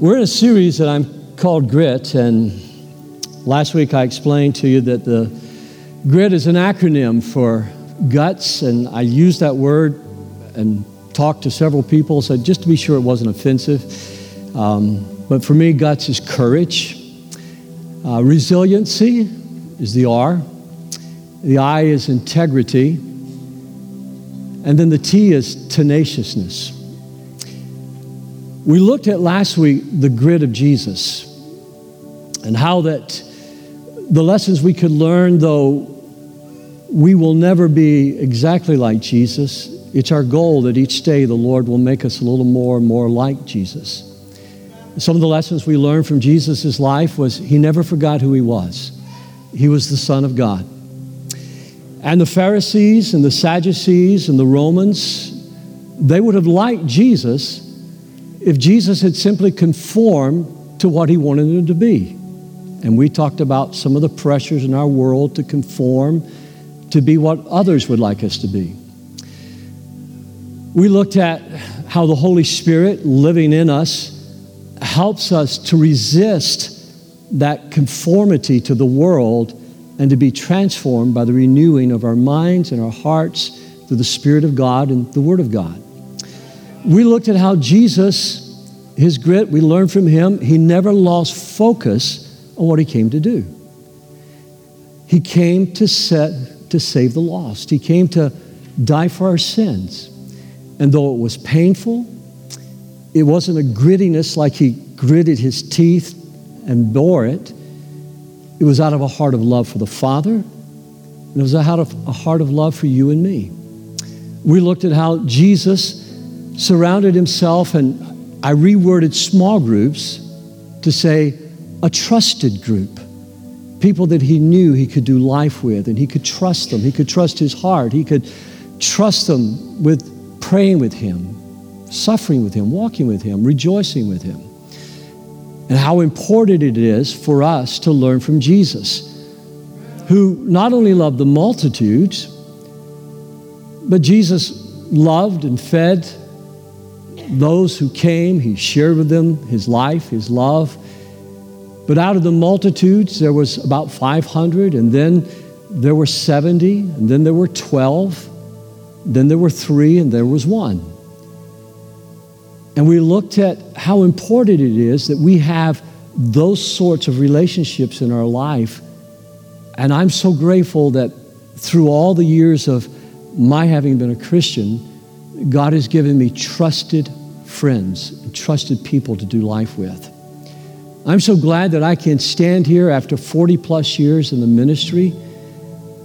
We're in a series that I'm called Grit, and last week I explained to you that the grit is an acronym for guts, and I used that word and talked to several people, so just to be sure it wasn't offensive. Um, but for me, guts is courage. Uh, resiliency is the R. The I is integrity. And then the T is tenaciousness. We looked at last week the grit of Jesus and how that the lessons we could learn, though we will never be exactly like Jesus, it's our goal that each day the Lord will make us a little more and more like Jesus. Some of the lessons we learned from Jesus' life was he never forgot who he was. He was the Son of God. And the Pharisees and the Sadducees and the Romans, they would have liked Jesus if Jesus had simply conformed to what he wanted him to be. And we talked about some of the pressures in our world to conform to be what others would like us to be. We looked at how the Holy Spirit living in us helps us to resist that conformity to the world and to be transformed by the renewing of our minds and our hearts through the Spirit of God and the Word of God we looked at how Jesus, his grit, we learned from him, he never lost focus on what he came to do. He came to set to save the lost. He came to die for our sins. And though it was painful, it wasn't a grittiness like he gritted his teeth and bore it. It was out of a heart of love for the Father, and it was out of a heart of love for you and me. We looked at how Jesus surrounded himself, and I reworded small groups to say a trusted group. People that he knew he could do life with, and he could trust them. He could trust his heart. He could trust them with praying with him, suffering with him, walking with him, rejoicing with him. And how important it is for us to learn from Jesus, who not only loved the multitudes, but Jesus loved and fed those who came, he shared with them his life, his love. But out of the multitudes, there was about 500, and then there were 70, and then there were 12, then there were three, and there was one. And we looked at how important it is that we have those sorts of relationships in our life. And I'm so grateful that through all the years of my having been a Christian, God has given me trusted friends and trusted people to do life with. I'm so glad that I can stand here after 40 plus years in the ministry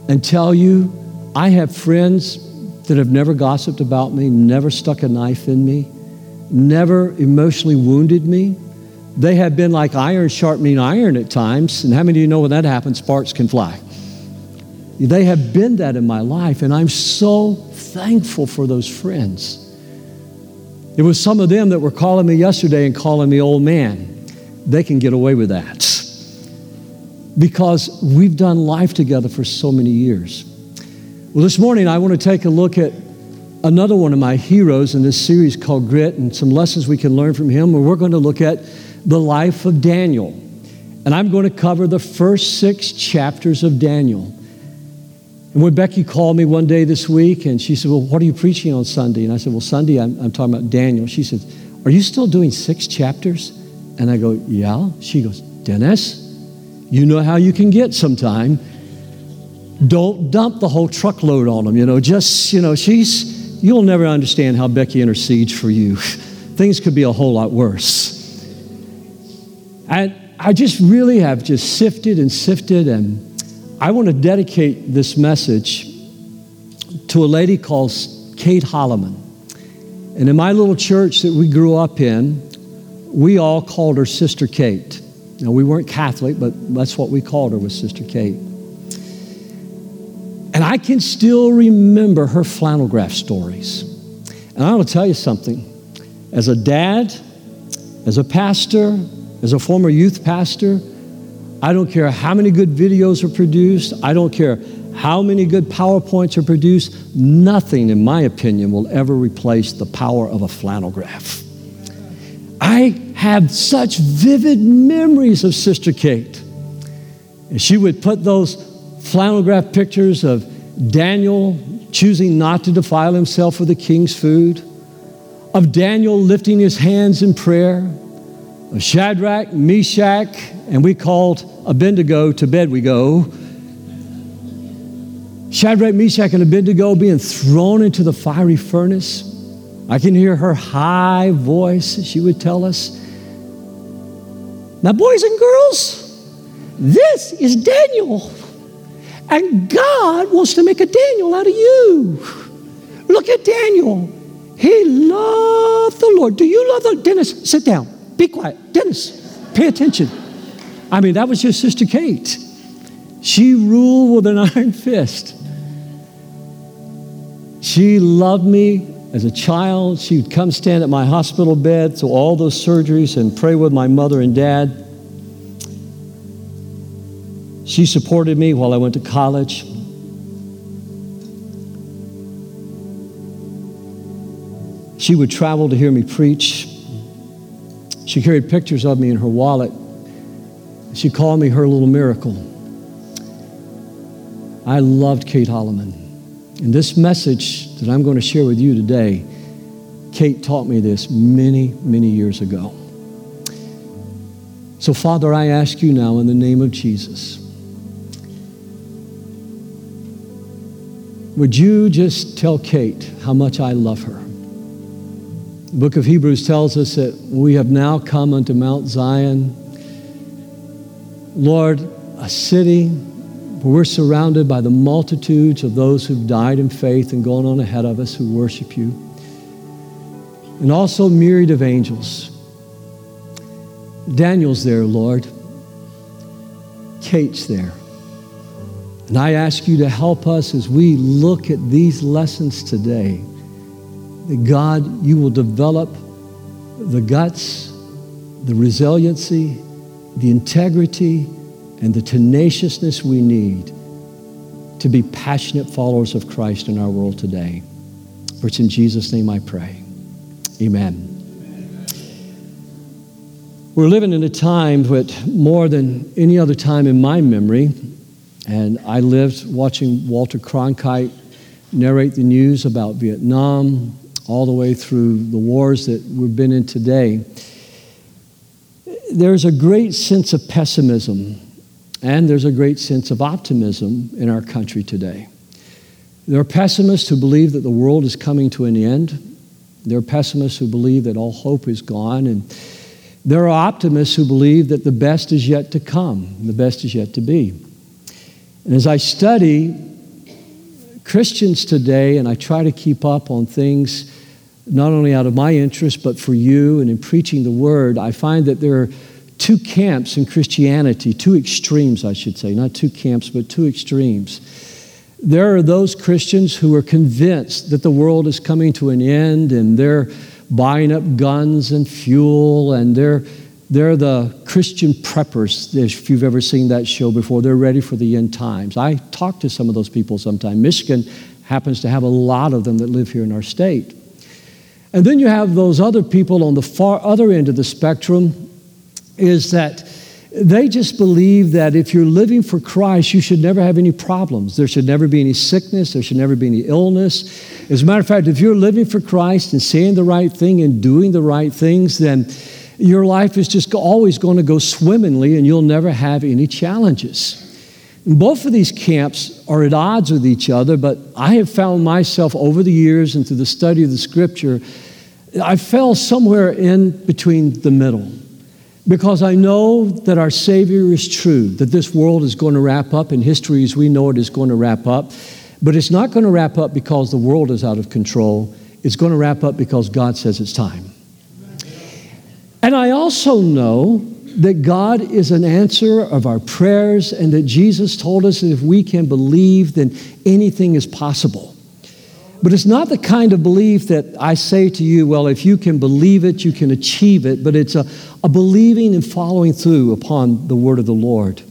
and tell you I have friends that have never gossiped about me, never stuck a knife in me, never emotionally wounded me. They have been like iron sharpening iron at times. And how many of you know when that happens, sparks can fly? They have been that in my life, and I'm so thankful for those friends. It was some of them that were calling me yesterday and calling me old man. They can get away with that because we've done life together for so many years. Well, this morning I want to take a look at another one of my heroes in this series called Grit and some lessons we can learn from him. And we're going to look at the life of Daniel. And I'm going to cover the first six chapters of Daniel. And when Becky called me one day this week and she said, Well, what are you preaching on Sunday? And I said, Well, Sunday I'm, I'm talking about Daniel. She said, Are you still doing six chapters? And I go, Yeah. She goes, Dennis, you know how you can get sometime. Don't dump the whole truckload on them. You know, just, you know, she's, you'll never understand how Becky intercedes for you. Things could be a whole lot worse. And I just really have just sifted and sifted and I want to dedicate this message to a lady called Kate Holloman. And in my little church that we grew up in, we all called her Sister Kate. Now, we weren't Catholic, but that's what we called her was Sister Kate. And I can still remember her flannel graph stories. And I want to tell you something. As a dad, as a pastor, as a former youth pastor, I don't care how many good videos are produced. I don't care how many good PowerPoints are produced. Nothing, in my opinion, will ever replace the power of a flannel graph. I have such vivid memories of Sister Kate. And she would put those flannel graph pictures of Daniel choosing not to defile himself with the king's food, of Daniel lifting his hands in prayer, of Shadrach, Meshach, and we called Abednego to bed we go. Shadrach, Meshach, and Abednego being thrown into the fiery furnace. I can hear her high voice, she would tell us. Now, boys and girls, this is Daniel. And God wants to make a Daniel out of you. Look at Daniel. He loved the Lord. Do you love the Dennis? Sit down. Be quiet. Dennis, pay attention. I mean, that was your sister Kate. She ruled with an iron fist. She loved me as a child. She would come stand at my hospital bed through all those surgeries and pray with my mother and dad. She supported me while I went to college. She would travel to hear me preach. She carried pictures of me in her wallet. She called me her little miracle. I loved Kate Holloman. And this message that I'm going to share with you today, Kate taught me this many, many years ago. So, Father, I ask you now in the name of Jesus, would you just tell Kate how much I love her? The book of Hebrews tells us that we have now come unto Mount Zion. Lord, a city where we're surrounded by the multitudes of those who've died in faith and gone on ahead of us who worship you. And also myriad of angels. Daniel's there, Lord. Kate's there. And I ask you to help us as we look at these lessons today that God, you will develop the guts, the resiliency, the integrity, and the tenaciousness we need to be passionate followers of Christ in our world today. For it's in Jesus' name I pray. Amen. We're living in a time that more than any other time in my memory, and I lived watching Walter Cronkite narrate the news about Vietnam, all the way through the wars that we've been in today, there's a great sense of pessimism and there's a great sense of optimism in our country today. There are pessimists who believe that the world is coming to an end. There are pessimists who believe that all hope is gone. And there are optimists who believe that the best is yet to come, the best is yet to be. And as I study Christians today, and I try to keep up on things not only out of my interest, but for you and in preaching the word, I find that there are two camps in Christianity, two extremes, I should say, not two camps, but two extremes. There are those Christians who are convinced that the world is coming to an end and they're buying up guns and fuel and they're they're the Christian preppers, if you've ever seen that show before. They're ready for the end times. I talk to some of those people sometimes. Michigan happens to have a lot of them that live here in our state. And then you have those other people on the far other end of the spectrum, is that they just believe that if you're living for Christ, you should never have any problems. There should never be any sickness. There should never be any illness. As a matter of fact, if you're living for Christ and saying the right thing and doing the right things, then your life is just always going to go swimmingly and you'll never have any challenges. Both of these camps are at odds with each other, but I have found myself over the years and through the study of the scripture, I fell somewhere in between the middle because I know that our Savior is true, that this world is going to wrap up and history as we know it is going to wrap up. But it's not going to wrap up because the world is out of control. It's going to wrap up because God says it's time. And I also know that God is an answer of our prayers and that Jesus told us that if we can believe, then anything is possible. But it's not the kind of belief that I say to you, well, if you can believe it, you can achieve it, but it's a, a believing and following through upon the word of the Lord.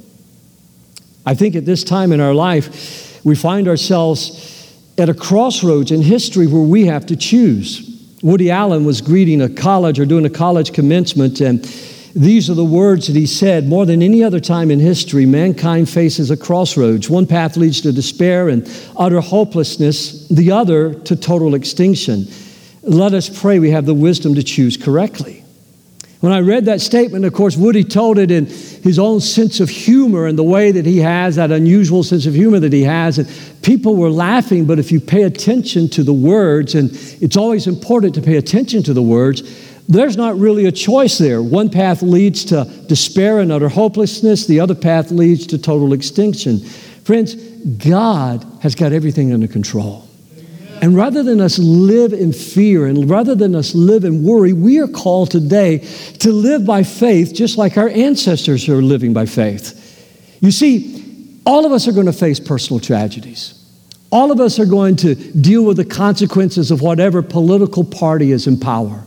I think at this time in our life, we find ourselves at a crossroads in history where we have to choose. Woody Allen was greeting a college or doing a college commencement, and these are the words that he said More than any other time in history, mankind faces a crossroads. One path leads to despair and utter hopelessness, the other to total extinction. Let us pray we have the wisdom to choose correctly. When I read that statement, of course, Woody told it in his own sense of humor and the way that he has, that unusual sense of humor that he has. And people were laughing, but if you pay attention to the words, and it's always important to pay attention to the words, there's not really a choice there. One path leads to despair and utter hopelessness, the other path leads to total extinction. Friends, God has got everything under control. And rather than us live in fear and rather than us live in worry, we are called today to live by faith just like our ancestors are living by faith. You see, all of us are going to face personal tragedies. All of us are going to deal with the consequences of whatever political party is in power.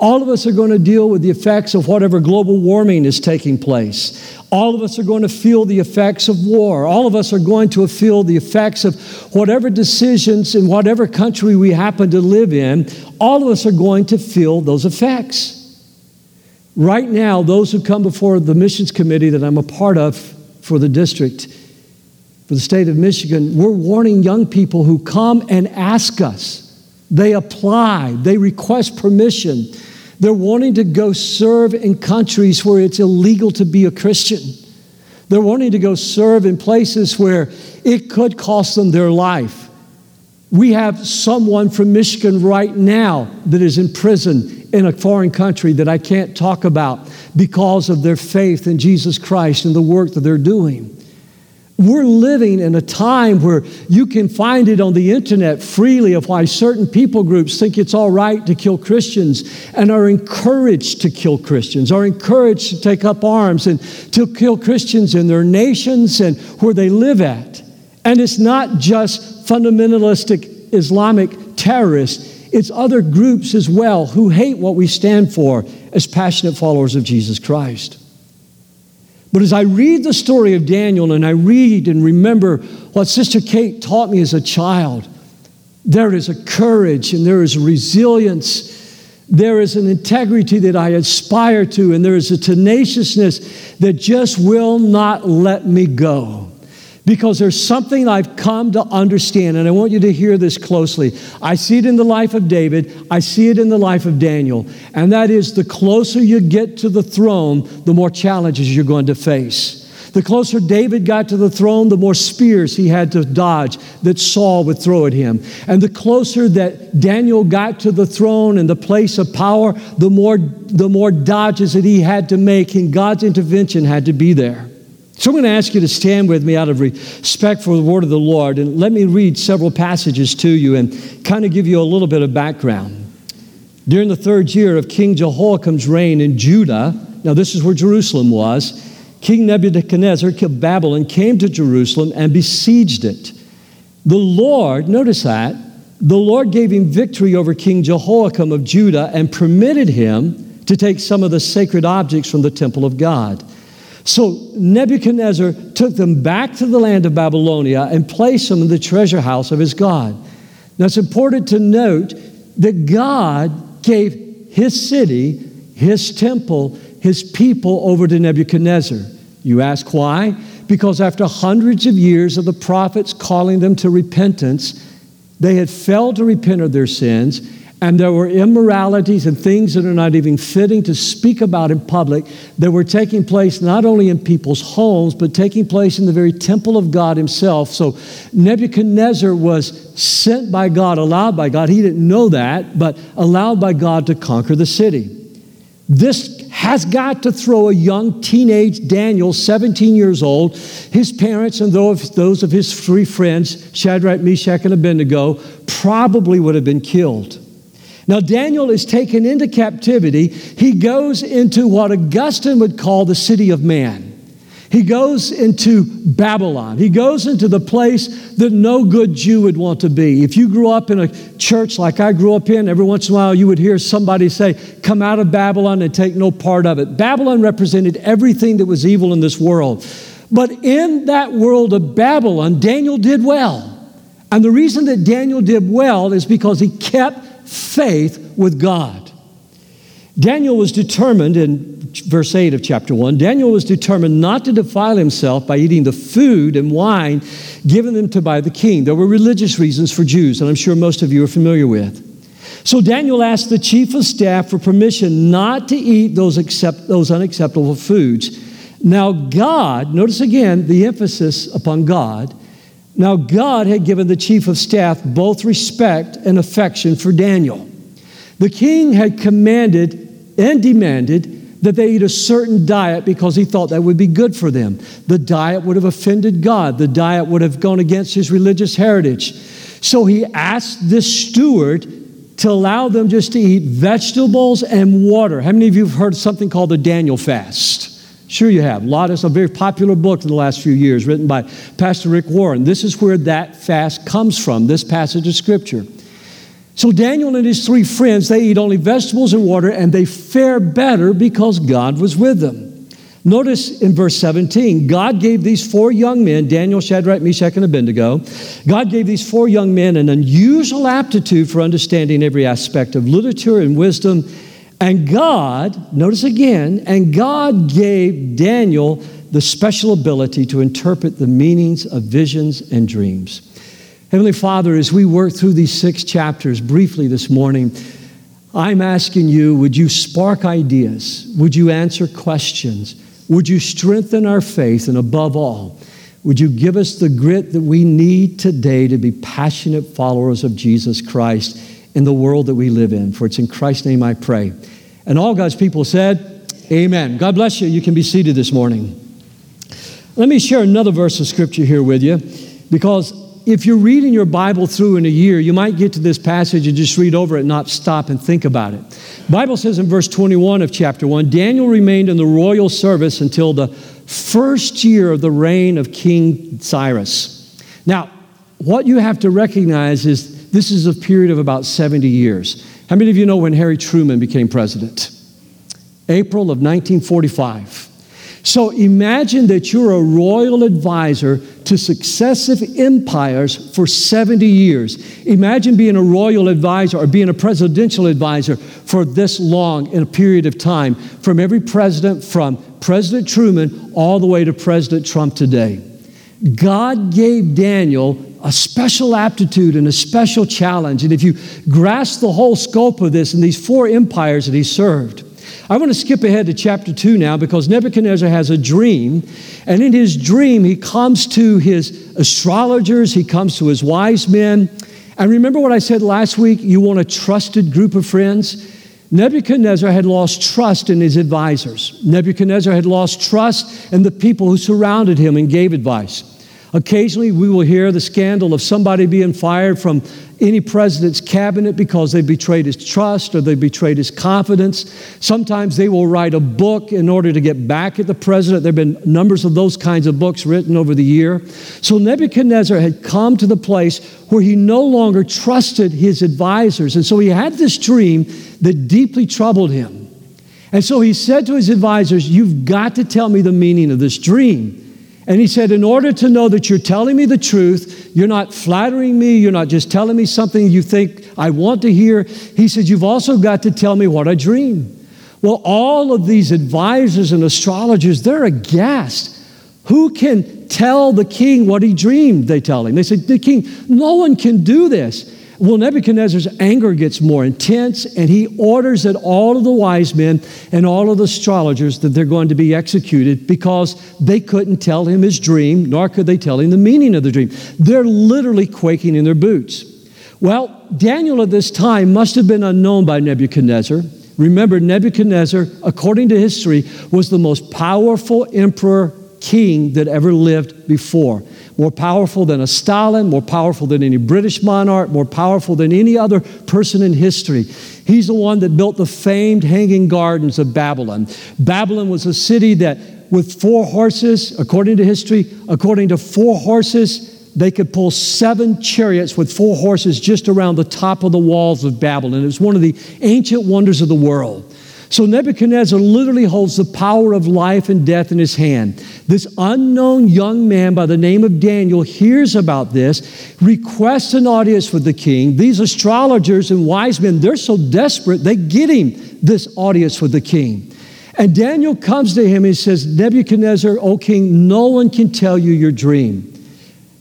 All of us are going to deal with the effects of whatever global warming is taking place. All of us are going to feel the effects of war. All of us are going to feel the effects of whatever decisions in whatever country we happen to live in. All of us are going to feel those effects. Right now, those who come before the missions committee that I'm a part of for the district, for the state of Michigan, we're warning young people who come and ask us. They apply, they request permission they're wanting to go serve in countries where it's illegal to be a Christian. They're wanting to go serve in places where it could cost them their life. We have someone from Michigan right now that is in prison in a foreign country that I can't talk about because of their faith in Jesus Christ and the work that they're doing. We're living in a time where you can find it on the internet freely of why certain people groups think it's all right to kill Christians and are encouraged to kill Christians, are encouraged to take up arms and to kill Christians in their nations and where they live at. And it's not just fundamentalistic Islamic terrorists, it's other groups as well who hate what we stand for as passionate followers of Jesus Christ. But as I read the story of Daniel and I read and remember what Sister Kate taught me as a child, there is a courage and there is a resilience. There is an integrity that I aspire to, and there is a tenaciousness that just will not let me go because there's something I've come to understand, and I want you to hear this closely. I see it in the life of David, I see it in the life of Daniel, and that is the closer you get to the throne, the more challenges you're going to face. The closer David got to the throne, the more spears he had to dodge that Saul would throw at him. And the closer that Daniel got to the throne and the place of power, the more, the more dodges that he had to make, and God's intervention had to be there. So I'm going to ask you to stand with me out of respect for the word of the Lord and let me read several passages to you and kind of give you a little bit of background. During the third year of King Jehoiakim's reign in Judah, now this is where Jerusalem was, King Nebuchadnezzar, king Babylon, came to Jerusalem and besieged it. The Lord, notice that, the Lord gave him victory over King Jehoiakim of Judah and permitted him to take some of the sacred objects from the temple of God. So Nebuchadnezzar took them back to the land of Babylonia and placed them in the treasure house of his God. Now it's important to note that God gave his city, his temple, his people over to Nebuchadnezzar. You ask why? Because after hundreds of years of the prophets calling them to repentance, they had failed to repent of their sins and there were immoralities and things that are not even fitting to speak about in public that were taking place not only in people's homes, but taking place in the very temple of God Himself. So Nebuchadnezzar was sent by God, allowed by God. He didn't know that, but allowed by God to conquer the city. This has got to throw a young teenage Daniel, 17 years old, his parents and those of his three friends, Shadrach, Meshach, and Abednego, probably would have been killed. Now, Daniel is taken into captivity. He goes into what Augustine would call the city of man. He goes into Babylon. He goes into the place that no good Jew would want to be. If you grew up in a church like I grew up in, every once in a while you would hear somebody say, Come out of Babylon and take no part of it. Babylon represented everything that was evil in this world. But in that world of Babylon, Daniel did well. And the reason that Daniel did well is because he kept faith with God. Daniel was determined in verse 8 of chapter 1 Daniel was determined not to defile himself by eating the food and wine given them to by the king. There were religious reasons for Jews, and I'm sure most of you are familiar with. So Daniel asked the chief of staff for permission not to eat those, accept, those unacceptable foods. Now, God, notice again the emphasis upon God. Now, God had given the chief of staff both respect and affection for Daniel. The king had commanded and demanded that they eat a certain diet because he thought that would be good for them. The diet would have offended God, the diet would have gone against his religious heritage. So he asked this steward to allow them just to eat vegetables and water. How many of you have heard something called the Daniel fast? Sure, you have. Lot of a very popular book in the last few years, written by Pastor Rick Warren. This is where that fast comes from, this passage of Scripture. So Daniel and his three friends, they eat only vegetables and water, and they fare better because God was with them. Notice in verse 17, God gave these four young men, Daniel, Shadrach, Meshach, and Abednego, God gave these four young men an unusual aptitude for understanding every aspect of literature and wisdom and God, notice again, and God gave Daniel the special ability to interpret the meanings of visions and dreams. Heavenly Father, as we work through these six chapters briefly this morning, I'm asking you, would you spark ideas? Would you answer questions? Would you strengthen our faith? And above all, would you give us the grit that we need today to be passionate followers of Jesus Christ in the world that we live in? For it's in Christ's name I pray. And all God's people said, Amen. God bless you. You can be seated this morning. Let me share another verse of scripture here with you because if you're reading your Bible through in a year, you might get to this passage and just read over it and not stop and think about it. Bible says in verse 21 of chapter 1 Daniel remained in the royal service until the first year of the reign of King Cyrus. Now, what you have to recognize is this is a period of about 70 years. How many of you know when Harry Truman became president? April of 1945. So imagine that you're a royal advisor to successive empires for 70 years. Imagine being a royal advisor or being a presidential advisor for this long in a period of time, from every president, from President Truman all the way to President Trump today. God gave Daniel a special aptitude and a special challenge. And if you grasp the whole scope of this and these four empires that he served, I want to skip ahead to chapter 2 now because Nebuchadnezzar has a dream. And in his dream, he comes to his astrologers, he comes to his wise men. And remember what I said last week? You want a trusted group of friends? Nebuchadnezzar had lost trust in his advisors. Nebuchadnezzar had lost trust in the people who surrounded him and gave advice. Occasionally, we will hear the scandal of somebody being fired from any president's cabinet because they betrayed his trust or they betrayed his confidence. Sometimes they will write a book in order to get back at the president. There have been numbers of those kinds of books written over the year. So Nebuchadnezzar had come to the place where he no longer trusted his advisors. And so he had this dream that deeply troubled him. And so he said to his advisors, You've got to tell me the meaning of this dream. And he said, In order to know that you're telling me the truth, you're not flattering me, you're not just telling me something you think I want to hear. He said, You've also got to tell me what I dream. Well, all of these advisors and astrologers, they're aghast. Who can tell the king what he dreamed? They tell him. They said, The king, no one can do this. Well, Nebuchadnezzar's anger gets more intense, and he orders that all of the wise men and all of the astrologers that they're going to be executed because they couldn't tell him his dream, nor could they tell him the meaning of the dream. They're literally quaking in their boots. Well, Daniel at this time must have been unknown by Nebuchadnezzar. Remember, Nebuchadnezzar, according to history, was the most powerful emperor king that ever lived before more powerful than a Stalin, more powerful than any British monarch, more powerful than any other person in history. He's the one that built the famed hanging gardens of Babylon. Babylon was a city that, with four horses, according to history, according to four horses, they could pull seven chariots with four horses just around the top of the walls of Babylon. It was one of the ancient wonders of the world. So Nebuchadnezzar literally holds the power of life and death in his hand. This unknown young man by the name of Daniel hears about this, requests an audience with the king. These astrologers and wise men, they're so desperate, they get him this audience with the king. And Daniel comes to him and says, Nebuchadnezzar, O king, no one can tell you your dream.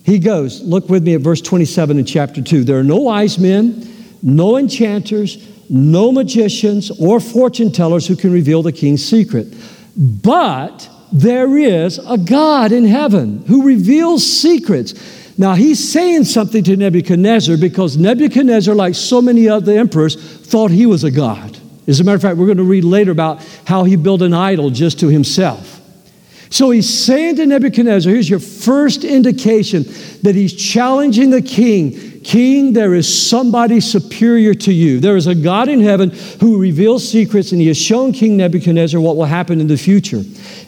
He goes, look with me at verse 27 in chapter 2. There are no wise men, no enchanters, no magicians or fortune tellers who can reveal the king's secret. But there is a God in heaven who reveals secrets. Now, he's saying something to Nebuchadnezzar because Nebuchadnezzar, like so many other emperors, thought he was a God. As a matter of fact, we're going to read later about how he built an idol just to himself. So he's saying to Nebuchadnezzar, here's your first indication that he's challenging the king King, there is somebody superior to you. There is a God in heaven who reveals secrets, and he has shown King Nebuchadnezzar what will happen in the future.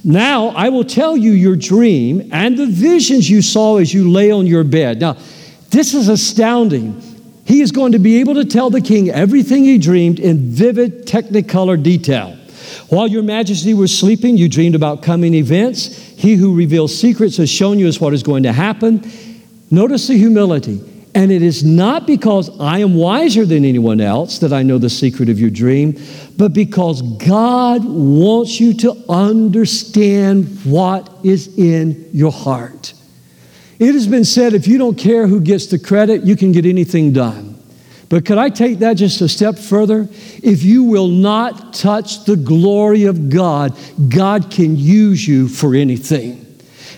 Now I will tell you your dream and the visions you saw as you lay on your bed. Now, this is astounding. He is going to be able to tell the king everything he dreamed in vivid technicolor detail. While your majesty was sleeping, you dreamed about coming events. He who reveals secrets has shown you as what is going to happen. Notice the humility. And it is not because I am wiser than anyone else that I know the secret of your dream, but because God wants you to understand what is in your heart. It has been said if you don't care who gets the credit, you can get anything done. But could I take that just a step further? If you will not touch the glory of God, God can use you for anything.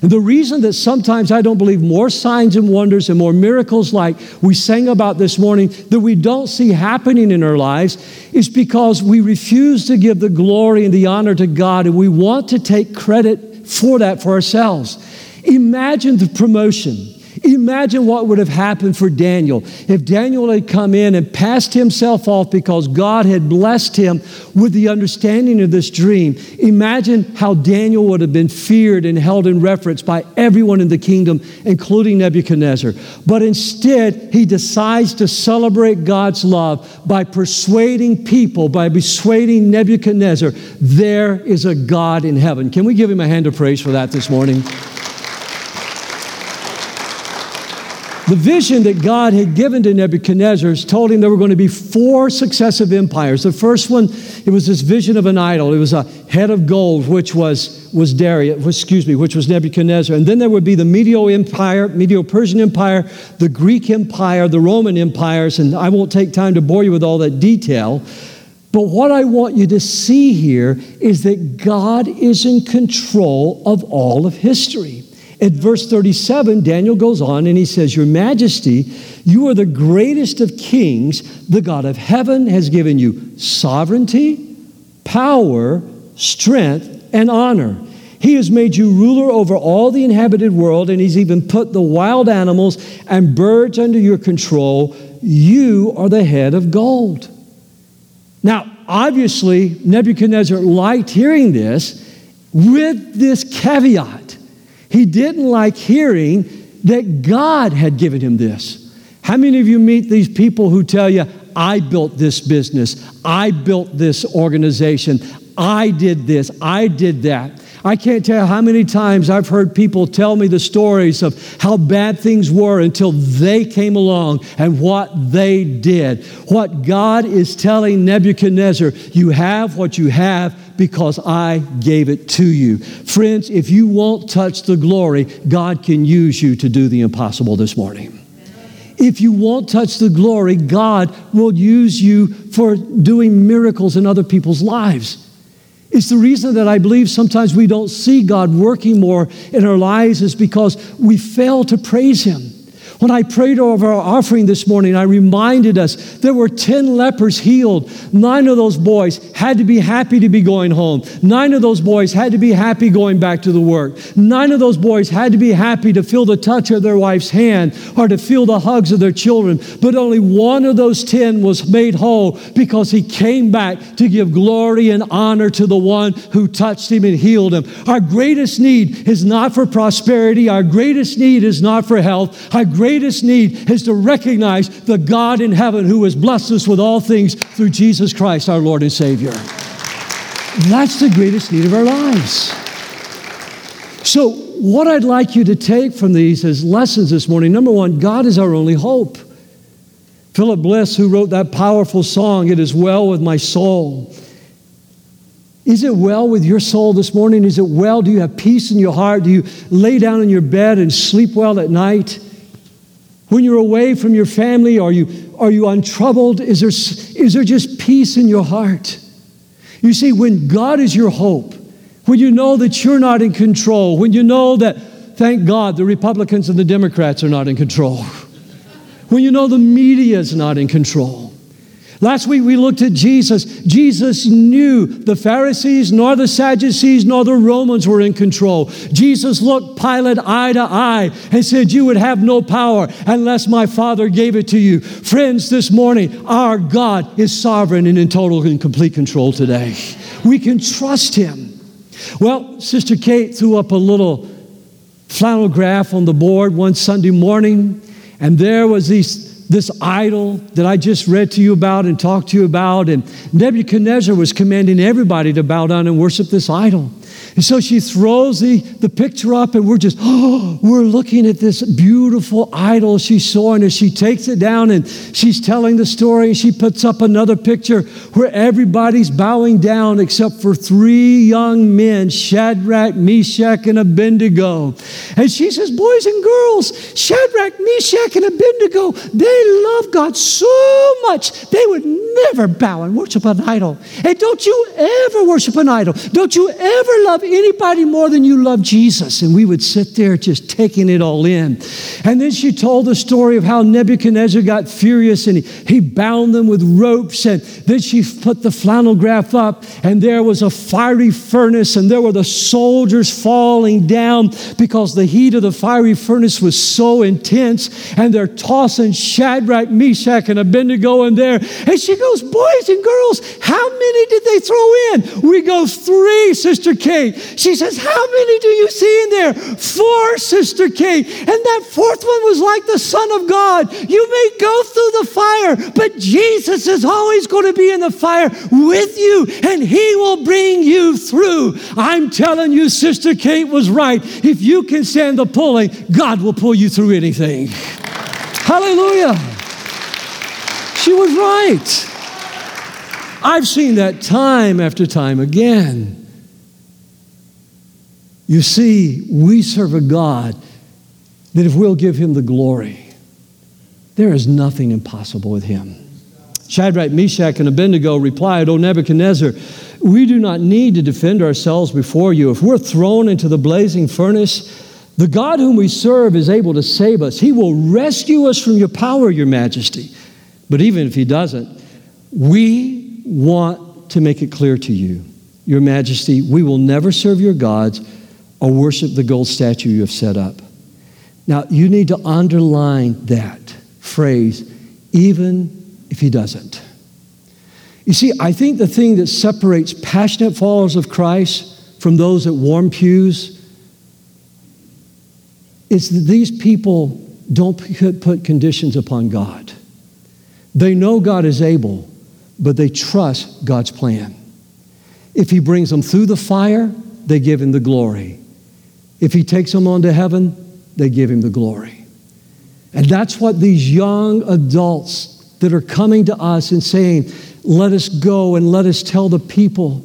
And the reason that sometimes I don't believe more signs and wonders and more miracles like we sang about this morning that we don't see happening in our lives is because we refuse to give the glory and the honor to God and we want to take credit for that for ourselves. Imagine the promotion Imagine what would have happened for Daniel if Daniel had come in and passed himself off because God had blessed him with the understanding of this dream. Imagine how Daniel would have been feared and held in reference by everyone in the kingdom, including Nebuchadnezzar. But instead, he decides to celebrate God's love by persuading people, by persuading Nebuchadnezzar, there is a God in heaven. Can we give him a hand of praise for that this morning? The vision that God had given to Nebuchadnezzar told him there were going to be four successive empires. The first one, it was this vision of an idol. It was a head of gold, which was, was Darius, excuse me, which was Nebuchadnezzar. And then there would be the Medo Empire, Medo-Persian Empire, the Greek Empire, the Roman empires, and I won't take time to bore you with all that detail. But what I want you to see here is that God is in control of all of history. At verse 37, Daniel goes on and he says, Your Majesty, you are the greatest of kings. The God of heaven has given you sovereignty, power, strength, and honor. He has made you ruler over all the inhabited world, and He's even put the wild animals and birds under your control. You are the head of gold. Now, obviously, Nebuchadnezzar liked hearing this with this caveat. He didn't like hearing that God had given him this. How many of you meet these people who tell you, I built this business, I built this organization, I did this, I did that? I can't tell you how many times I've heard people tell me the stories of how bad things were until they came along and what they did. What God is telling Nebuchadnezzar, you have what you have because I gave it to you. Friends, if you won't touch the glory, God can use you to do the impossible this morning. If you won't touch the glory, God will use you for doing miracles in other people's lives. It's the reason that I believe sometimes we don't see God working more in our lives is because we fail to praise Him. When I prayed over our offering this morning, I reminded us there were 10 lepers healed. Nine of those boys had to be happy to be going home. Nine of those boys had to be happy going back to the work. Nine of those boys had to be happy to feel the touch of their wife's hand or to feel the hugs of their children. But only one of those 10 was made whole because he came back to give glory and honor to the one who touched him and healed him. Our greatest need is not for prosperity. Our greatest need is not for health. Our greatest need is to recognize the God in heaven who has blessed us with all things through Jesus Christ, our Lord and Savior. That's the greatest need of our lives. So, what I'd like you to take from these as lessons this morning number one, God is our only hope. Philip Bliss, who wrote that powerful song, It Is Well With My Soul. Is it well with your soul this morning? Is it well? Do you have peace in your heart? Do you lay down in your bed and sleep well at night? When you're away from your family, are you, are you untroubled? Is there, is there just peace in your heart? You see, when God is your hope, when you know that you're not in control, when you know that, thank God, the Republicans and the Democrats are not in control when you know the media is not in control. Last week we looked at Jesus. Jesus knew the Pharisees, nor the Sadducees, nor the Romans were in control. Jesus looked Pilate eye to eye and said, You would have no power unless my Father gave it to you. Friends, this morning, our God is sovereign and in total and complete control today. We can trust Him. Well, Sister Kate threw up a little flannel graph on the board one Sunday morning and there was these, this idol that I just read to you about and talked to you about. And Nebuchadnezzar was commanding everybody to bow down and worship this idol. And so she throws the, the picture up, and we're just, oh, we're looking at this beautiful idol she saw. And as she takes it down and she's telling the story, and she puts up another picture where everybody's bowing down except for three young men Shadrach, Meshach, and Abednego. And she says, Boys and girls, Shadrach, Meshach, and Abednego, they love God so much they would never bow and worship an idol. And don't you ever worship an idol. Don't you ever love love anybody more than you love Jesus. And we would sit there just taking it all in. And then she told the story of how Nebuchadnezzar got furious and he, he bound them with ropes. And then she put the flannel graph up, and there was a fiery furnace, and there were the soldiers falling down because the heat of the fiery furnace was so intense. And they're tossing Shadrach, Meshach, and Abednego in there. And she goes, Boys and girls, how many did they throw in? We go, Three, Sister Kate. She says, How many do you see in there? Four, Sister Kate. And that fourth one was like the Son of God. You may go through the fire, but Jesus is always going to be in the fire with you, and He will bring you through. I'm telling you, Sister Kate was right. If you can stand the pulling, God will pull you through anything. Hallelujah. She was right. I've seen that time after time again. You see, we serve a God that if we'll give him the glory, there is nothing impossible with him. Shadrach, Meshach, and Abednego replied, O Nebuchadnezzar, we do not need to defend ourselves before you. If we're thrown into the blazing furnace, the God whom we serve is able to save us. He will rescue us from your power, your majesty. But even if he doesn't, we want to make it clear to you, your majesty, we will never serve your gods or worship the gold statue you have set up. Now, you need to underline that phrase, even if he doesn't. You see, I think the thing that separates passionate followers of Christ from those at warm pews is that these people don't put conditions upon God. They know God is able, but they trust God's plan. If He brings them through the fire, they give Him the glory. If he takes them on to heaven, they give him the glory. And that's what these young adults that are coming to us and saying, Let us go and let us tell the people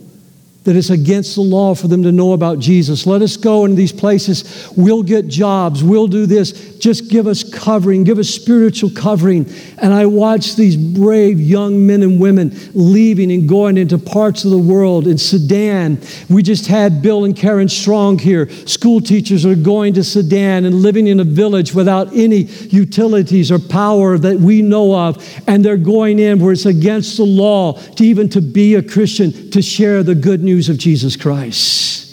that it's against the law for them to know about Jesus. Let us go in these places. We'll get jobs. We'll do this. Just give us covering, give us spiritual covering. And I watch these brave young men and women leaving and going into parts of the world. In Sudan, we just had Bill and Karen Strong here. School teachers are going to Sudan and living in a village without any utilities or power that we know of. And they're going in where it's against the law to even to be a Christian, to share the good news of Jesus Christ.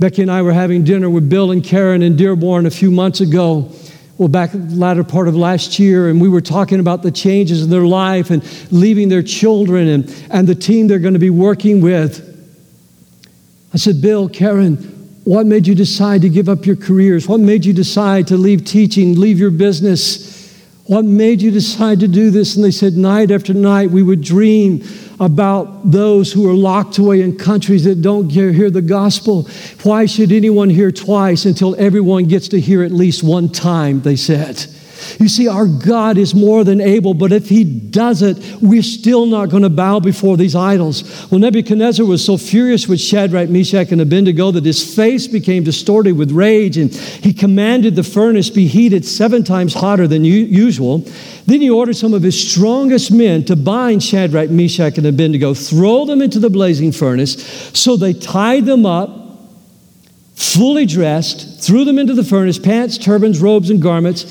Becky and I were having dinner with Bill and Karen in Dearborn a few months ago. Well, back the latter part of last year, and we were talking about the changes in their life and leaving their children and, and the team they're going to be working with. I said, Bill, Karen, what made you decide to give up your careers? What made you decide to leave teaching, leave your business? What made you decide to do this? And they said, Night after night, we would dream about those who are locked away in countries that don't hear the gospel. Why should anyone hear twice until everyone gets to hear at least one time? They said. You see, our God is more than able, but if He does it, we're still not going to bow before these idols. Well, Nebuchadnezzar was so furious with Shadrach, Meshach, and Abednego that his face became distorted with rage, and he commanded the furnace be heated seven times hotter than usual. Then he ordered some of his strongest men to bind Shadrach, Meshach, and Abednego, throw them into the blazing furnace. So they tied them up fully dressed, threw them into the furnace, pants, turbans, robes, and garments.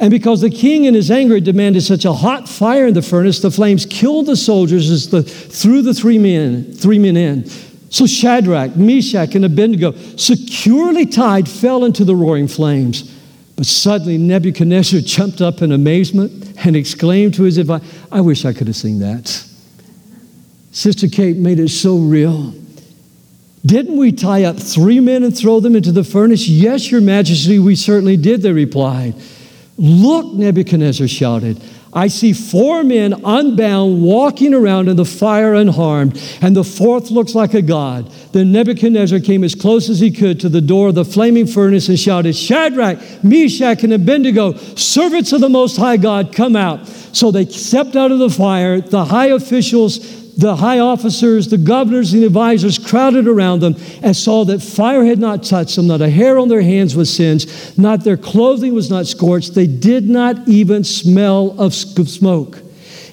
And because the king in his anger demanded such a hot fire in the furnace, the flames killed the soldiers as the, threw the three men, three men in. So Shadrach, Meshach, and Abednego, securely tied, fell into the roaring flames. But suddenly Nebuchadnezzar jumped up in amazement and exclaimed to his advisor, I wish I could have seen that. Sister Kate made it so real. Didn't we tie up three men and throw them into the furnace? Yes, Your Majesty, we certainly did, they replied. Look, Nebuchadnezzar shouted. I see four men unbound walking around in the fire unharmed, and the fourth looks like a god. Then Nebuchadnezzar came as close as he could to the door of the flaming furnace and shouted, Shadrach, Meshach, and Abednego, servants of the Most High God, come out. So they stepped out of the fire. The high officials the high officers, the governors, and the advisors crowded around them and saw that fire had not touched them, not a hair on their hands was singed, not their clothing was not scorched. They did not even smell of smoke.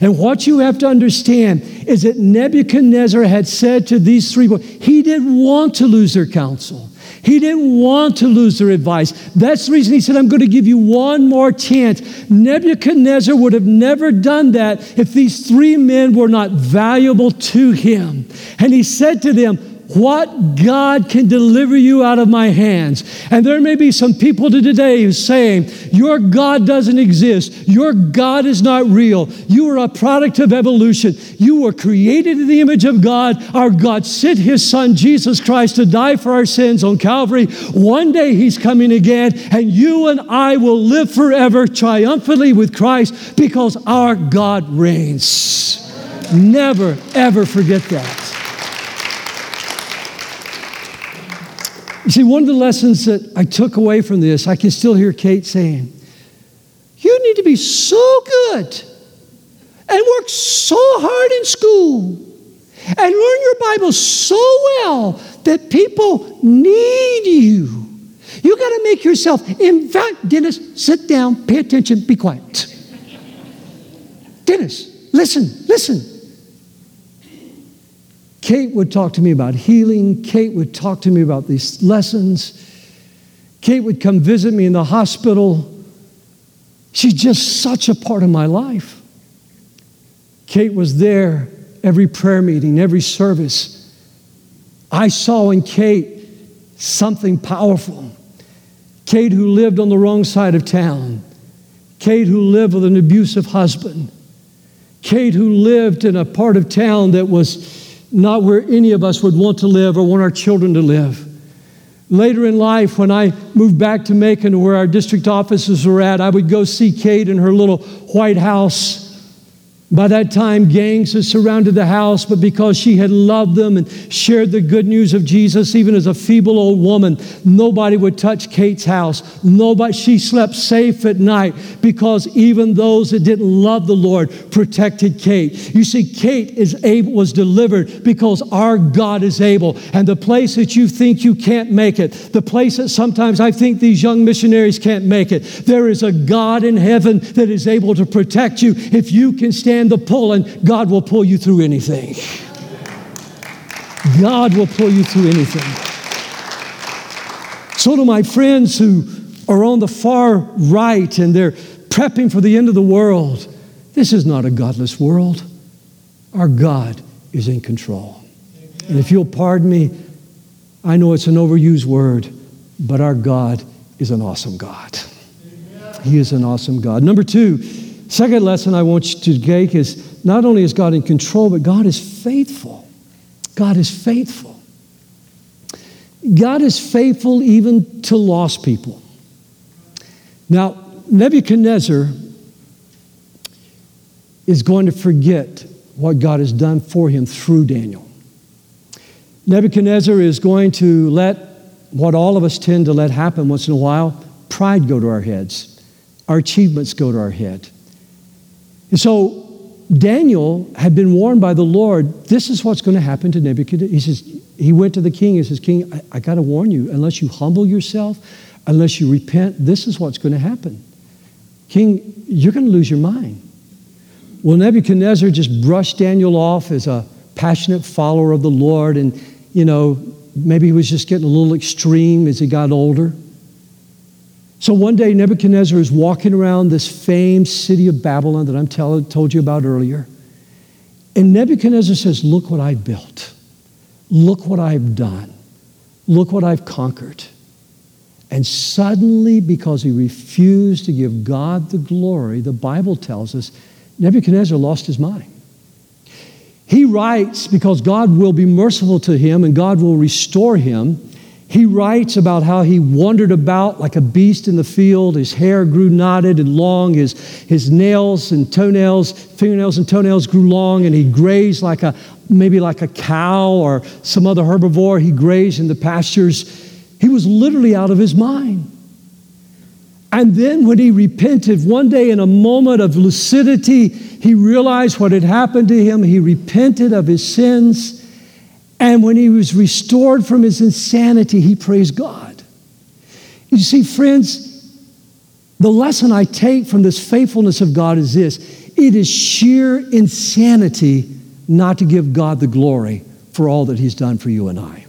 And what you have to understand is that Nebuchadnezzar had said to these three boys, he didn't want to lose their counsel. He didn't want to lose their advice. That's the reason he said, I'm going to give you one more chance. Nebuchadnezzar would have never done that if these three men were not valuable to him. And he said to them, what God can deliver you out of my hands. And there may be some people today saying, Your God doesn't exist. Your God is not real. You are a product of evolution. You were created in the image of God. Our God sent his son, Jesus Christ, to die for our sins on Calvary. One day he's coming again, and you and I will live forever triumphantly with Christ because our God reigns. Never, ever forget that. You see, one of the lessons that I took away from this, I can still hear Kate saying, You need to be so good and work so hard in school and learn your Bible so well that people need you. You got to make yourself, in fact, Dennis, sit down, pay attention, be quiet. Dennis, listen, listen. Kate would talk to me about healing. Kate would talk to me about these lessons. Kate would come visit me in the hospital. She's just such a part of my life. Kate was there every prayer meeting, every service. I saw in Kate something powerful. Kate, who lived on the wrong side of town. Kate, who lived with an abusive husband. Kate, who lived in a part of town that was not where any of us would want to live or want our children to live. Later in life, when I moved back to Macon, where our district offices were at, I would go see Kate in her little white house by that time, gangs had surrounded the house, but because she had loved them and shared the good news of Jesus, even as a feeble old woman, nobody would touch Kate's house. Nobody, she slept safe at night because even those that didn't love the Lord protected Kate. You see, Kate is able, was delivered because our God is able. And the place that you think you can't make it, the place that sometimes I think these young missionaries can't make it, there is a God in heaven that is able to protect you if you can stand the and God will pull you through anything. God will pull you through anything. So, to my friends who are on the far right and they're prepping for the end of the world, this is not a godless world. Our God is in control. And if you'll pardon me, I know it's an overused word, but our God is an awesome God. He is an awesome God. Number two, Second lesson I want you to take is not only is God in control, but God is faithful. God is faithful. God is faithful even to lost people. Now, Nebuchadnezzar is going to forget what God has done for him through Daniel. Nebuchadnezzar is going to let what all of us tend to let happen once in a while pride go to our heads, our achievements go to our head. And so Daniel had been warned by the Lord, this is what's going to happen to Nebuchadnezzar. He says, he went to the king and says, King, I, I got to warn you, unless you humble yourself, unless you repent, this is what's going to happen. King, you're going to lose your mind. Well, Nebuchadnezzar just brushed Daniel off as a passionate follower of the Lord, and, you know, maybe he was just getting a little extreme as he got older. So one day, Nebuchadnezzar is walking around this famed city of Babylon that I'm tell, told you about earlier. And Nebuchadnezzar says, Look what I've built. Look what I've done. Look what I've conquered. And suddenly, because he refused to give God the glory, the Bible tells us Nebuchadnezzar lost his mind. He writes because God will be merciful to him and God will restore him. He writes about how he wandered about like a beast in the field. His hair grew knotted and long. His, his nails and toenails, fingernails and toenails grew long, and he grazed like a maybe like a cow or some other herbivore. He grazed in the pastures. He was literally out of his mind. And then, when he repented, one day in a moment of lucidity, he realized what had happened to him. He repented of his sins. And when he was restored from his insanity, he praised God. You see, friends, the lesson I take from this faithfulness of God is this it is sheer insanity not to give God the glory for all that he's done for you and I.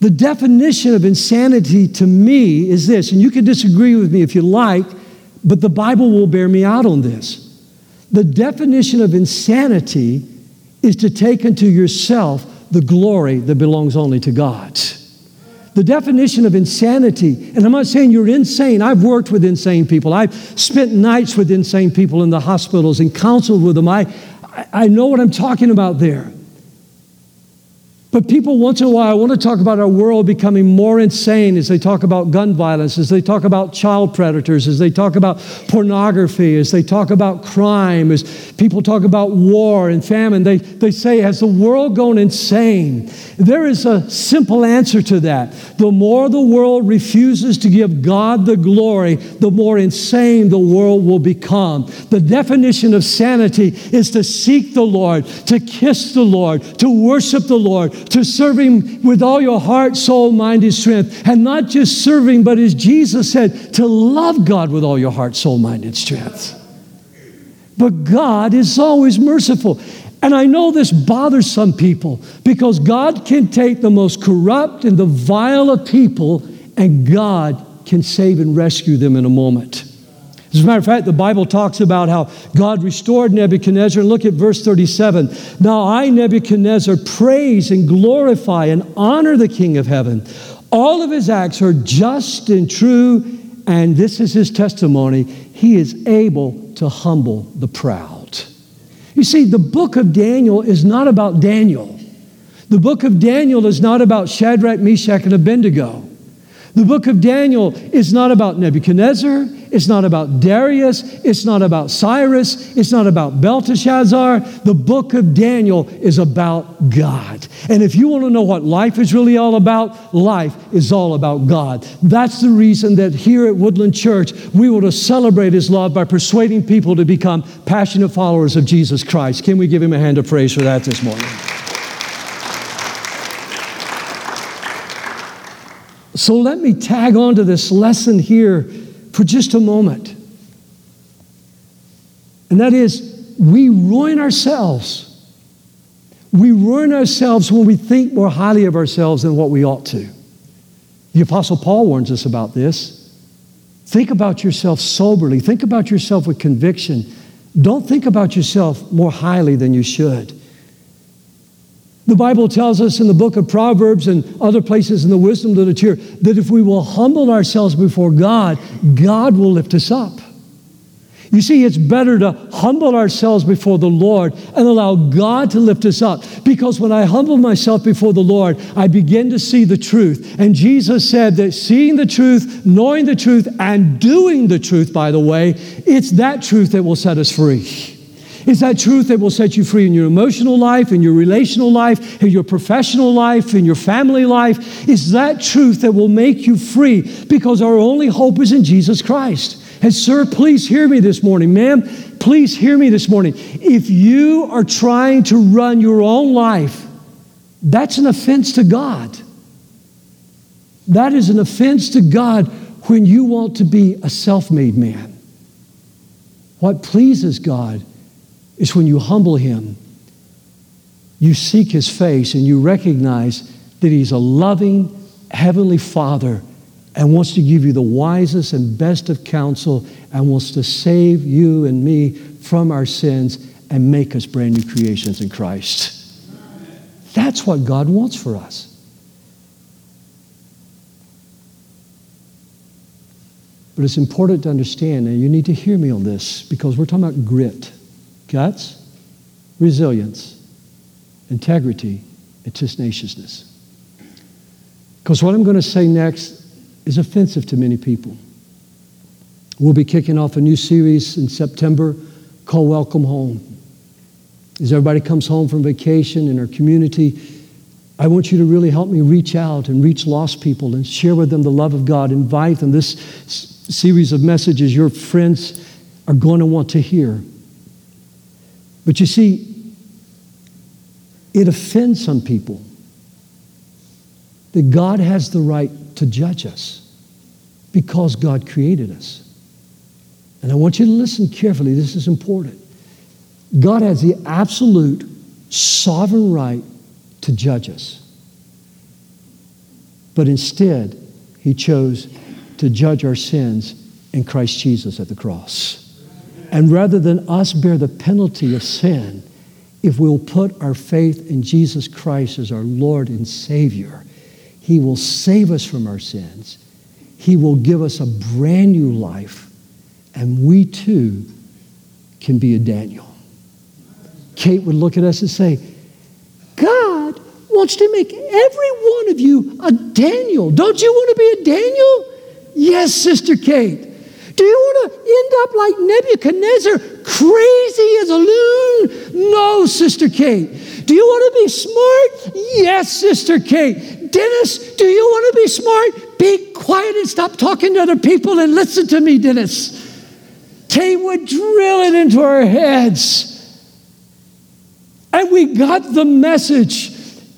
The definition of insanity to me is this, and you can disagree with me if you like, but the Bible will bear me out on this. The definition of insanity is to take unto yourself the glory that belongs only to God. The definition of insanity, and I'm not saying you're insane. I've worked with insane people. I've spent nights with insane people in the hospitals and counseled with them. I, I know what I'm talking about there. But people, once in a while, want to talk about our world becoming more insane as they talk about gun violence, as they talk about child predators, as they talk about pornography, as they talk about crime, as people talk about war and famine. They, they say, Has the world gone insane? There is a simple answer to that. The more the world refuses to give God the glory, the more insane the world will become. The definition of sanity is to seek the Lord, to kiss the Lord, to worship the Lord to serve Him with all your heart, soul, mind, and strength. And not just serving, but as Jesus said, to love God with all your heart, soul, mind, and strength. But God is always merciful. And I know this bothers some people because God can take the most corrupt and the vile of people, and God can save and rescue them in a moment. As a matter of fact, the Bible talks about how God restored Nebuchadnezzar. Look at verse 37. Now I, Nebuchadnezzar, praise and glorify and honor the King of heaven. All of his acts are just and true, and this is his testimony. He is able to humble the proud. You see, the book of Daniel is not about Daniel. The book of Daniel is not about Shadrach, Meshach, and Abednego. The book of Daniel is not about Nebuchadnezzar. It's not about Darius. It's not about Cyrus. It's not about Belteshazzar. The book of Daniel is about God. And if you want to know what life is really all about, life is all about God. That's the reason that here at Woodland Church, we want to celebrate His love by persuading people to become passionate followers of Jesus Christ. Can we give Him a hand of praise for that this morning? So let me tag on to this lesson here for just a moment. And that is, we ruin ourselves. We ruin ourselves when we think more highly of ourselves than what we ought to. The Apostle Paul warns us about this. Think about yourself soberly, think about yourself with conviction. Don't think about yourself more highly than you should. The Bible tells us in the book of Proverbs and other places in the wisdom literature that if we will humble ourselves before God, God will lift us up. You see, it's better to humble ourselves before the Lord and allow God to lift us up. Because when I humble myself before the Lord, I begin to see the truth. And Jesus said that seeing the truth, knowing the truth, and doing the truth, by the way, it's that truth that will set us free. Is that truth that will set you free in your emotional life, in your relational life, in your professional life, in your family life? Is that truth that will make you free? Because our only hope is in Jesus Christ. And, sir, please hear me this morning. Ma'am, please hear me this morning. If you are trying to run your own life, that's an offense to God. That is an offense to God when you want to be a self made man. What pleases God is when you humble Him, you seek His face, and you recognize that He's a loving Heavenly Father and wants to give you the wisest and best of counsel and wants to save you and me from our sins and make us brand new creations in Christ. That's what God wants for us. But it's important to understand, and you need to hear me on this because we're talking about grit, guts, resilience, integrity, and tenaciousness. Because what I'm going to say next is offensive to many people. We'll be kicking off a new series in September called Welcome Home. As everybody comes home from vacation in our community, I want you to really help me reach out and reach lost people and share with them the love of God. Invite them. This series of messages your friends are going to want to hear. But you see, it offends some people that God has the right to judge us because God created us. And I want you to listen carefully, this is important. God has the absolute sovereign right to judge us. But instead, He chose to judge our sins in Christ Jesus at the cross. And rather than us bear the penalty of sin, if we'll put our faith in Jesus Christ as our Lord and Savior, He will save us from our sins. He will give us a brand new life, and we too can be a Daniel. Kate would look at us and say, God wants to make every one of you a Daniel. Don't you want to be a Daniel? Yes, Sister Kate. Do you want to end up like Nebuchadnezzar, crazy as a loon? No, Sister Kate. Do you want to be smart? Yes, Sister Kate. Dennis, do you want to be smart? Be quiet and stop talking to other people and listen to me, Dennis. Kate would drill it into our heads. And we got the message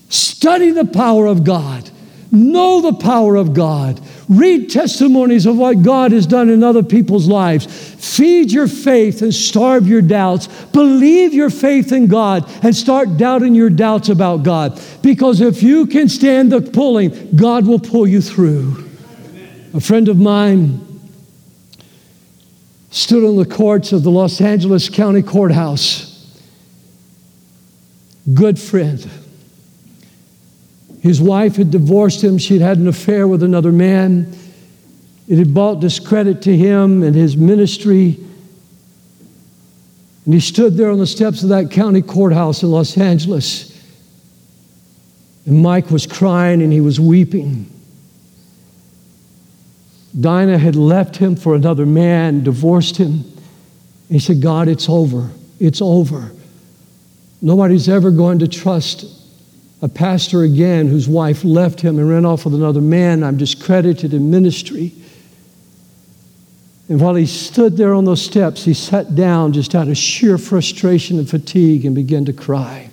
study the power of God, know the power of God. Read testimonies of what God has done in other people's lives. Feed your faith and starve your doubts. Believe your faith in God and start doubting your doubts about God. Because if you can stand the pulling, God will pull you through. A friend of mine stood on the courts of the Los Angeles County Courthouse. Good friend his wife had divorced him. She'd had an affair with another man. It had brought discredit to him and his ministry. And he stood there on the steps of that county courthouse in Los Angeles. And Mike was crying and he was weeping. Dinah had left him for another man, divorced him. He said, God, it's over. It's over. Nobody's ever going to trust a pastor again whose wife left him and ran off with another man. I'm discredited in ministry. And while he stood there on those steps, he sat down just out of sheer frustration and fatigue and began to cry.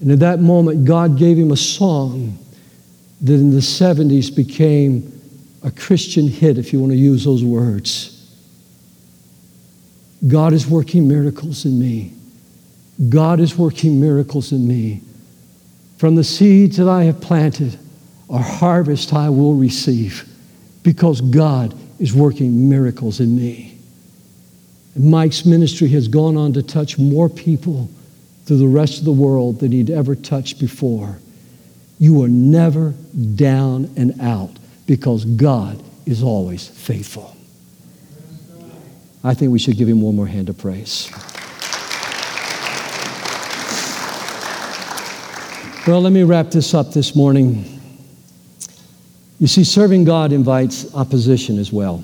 And at that moment, God gave him a song that in the 70s became a Christian hit, if you want to use those words. God is working miracles in me. God is working miracles in me. From the seeds that I have planted, a harvest I will receive because God is working miracles in me. And Mike's ministry has gone on to touch more people through the rest of the world than he'd ever touched before. You are never down and out because God is always faithful. I think we should give him one more hand of praise. Well, let me wrap this up this morning. You see, serving God invites opposition as well.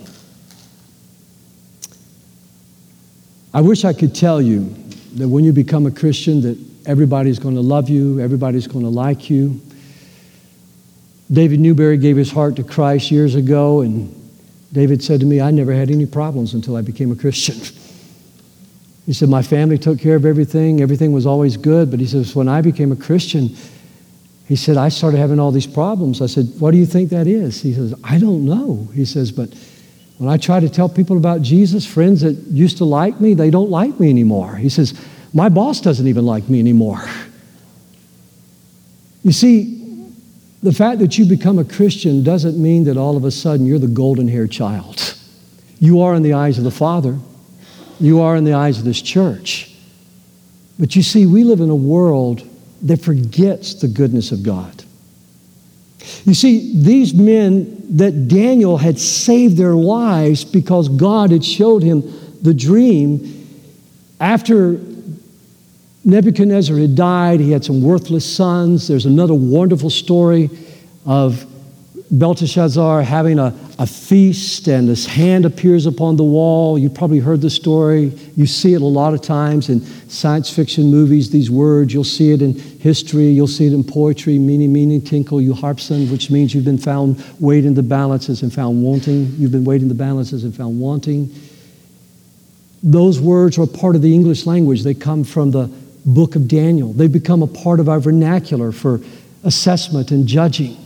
I wish I could tell you that when you become a Christian, that everybody's going to love you, everybody's going to like you. David Newberry gave his heart to Christ years ago, and David said to me, I never had any problems until I became a Christian. He said, My family took care of everything, everything was always good. But he says, When I became a Christian, he said, I started having all these problems. I said, What do you think that is? He says, I don't know. He says, But when I try to tell people about Jesus, friends that used to like me, they don't like me anymore. He says, My boss doesn't even like me anymore. You see, the fact that you become a Christian doesn't mean that all of a sudden you're the golden haired child. You are in the eyes of the Father you are in the eyes of this church. But you see, we live in a world that forgets the goodness of God. You see, these men that Daniel had saved their lives because God had showed him the dream after Nebuchadnezzar had died, he had some worthless sons. There's another wonderful story of Belteshazzar having a, a feast, and his hand appears upon the wall. You probably heard the story. You see it a lot of times in science fiction movies, these words. You'll see it in history. You'll see it in poetry. Mene, mene, tekel, you harpson, which means you've been found weighed in the balances and found wanting. You've been weighed in the balances and found wanting. Those words are part of the English language. They come from the book of Daniel. They become a part of our vernacular for assessment and judging.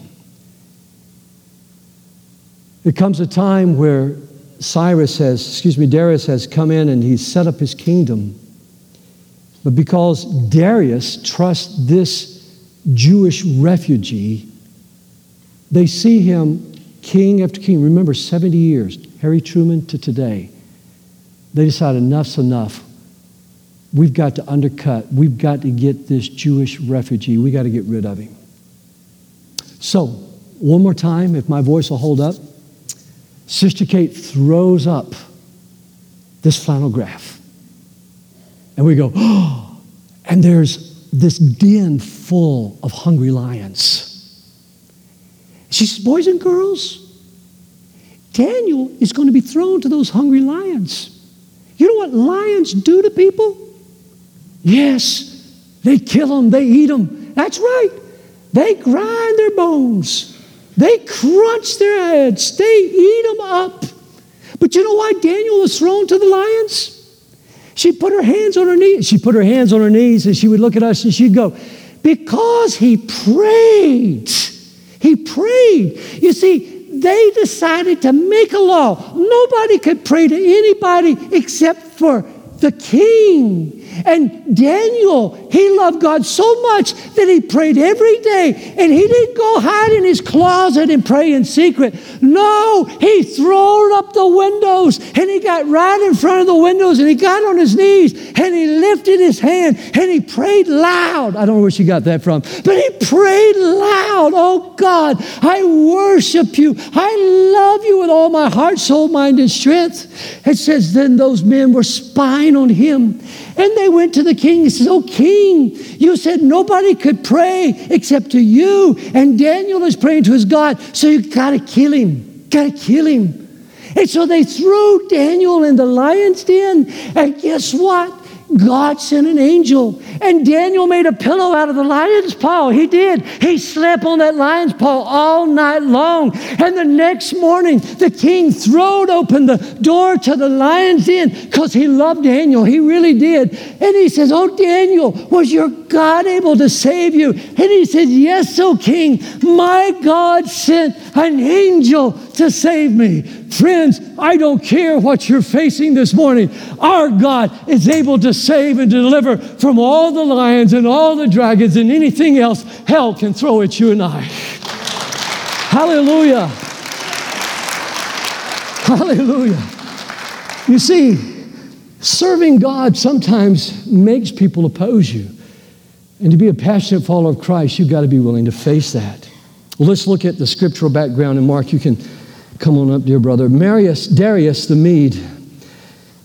There comes a time where Cyrus has, excuse me, Darius has come in and he's set up his kingdom. But because Darius trusts this Jewish refugee, they see him king after king. Remember, 70 years, Harry Truman to today. They decide enough's enough. We've got to undercut. We've got to get this Jewish refugee. We've got to get rid of him. So, one more time, if my voice will hold up. Sister Kate throws up this flannel graph. And we go, oh, and there's this den full of hungry lions. She says, boys and girls, Daniel is going to be thrown to those hungry lions. You know what lions do to people? Yes, they kill them, they eat them. That's right. They grind their bones. They crunch their heads, they eat them up. But you know why Daniel was thrown to the lions? She put her hands on her knees. She put her hands on her knees and she would look at us and she'd go, Because he prayed. He prayed. You see, they decided to make a law. Nobody could pray to anybody except for the king. And Daniel, he loved God so much that he prayed every day. And he didn't go hide in his closet and pray in secret. No, he threw up the windows and he got right in front of the windows and he got on his knees and he lifted his hand and he prayed loud. I don't know where she got that from, but he prayed loud. Oh God, I worship you. I love you with all my heart, soul, mind, and strength. It says, then those men were spying on him and they went to the king. He says, Oh, king, you said nobody could pray except to you. And Daniel is praying to his God, so you got to kill him. Got to kill him. And so they threw Daniel in the lion's den. And guess what? God sent an angel, and Daniel made a pillow out of the lion's paw. He did. He slept on that lion's paw all night long. And the next morning, the king throwed open the door to the lion's den because he loved Daniel. He really did. And he says, Oh, Daniel, was your God able to save you? And he said, Yes, O king. My God sent an angel to save me. Friends, I don't care what you're facing this morning. Our God is able to save and deliver from all the lions and all the dragons and anything else hell can throw at you and I. Hallelujah. Hallelujah. You see, serving God sometimes makes people oppose you. And to be a passionate follower of Christ, you've got to be willing to face that. Let's look at the scriptural background. And Mark, you can come on up, dear brother. Marius, Darius the Mede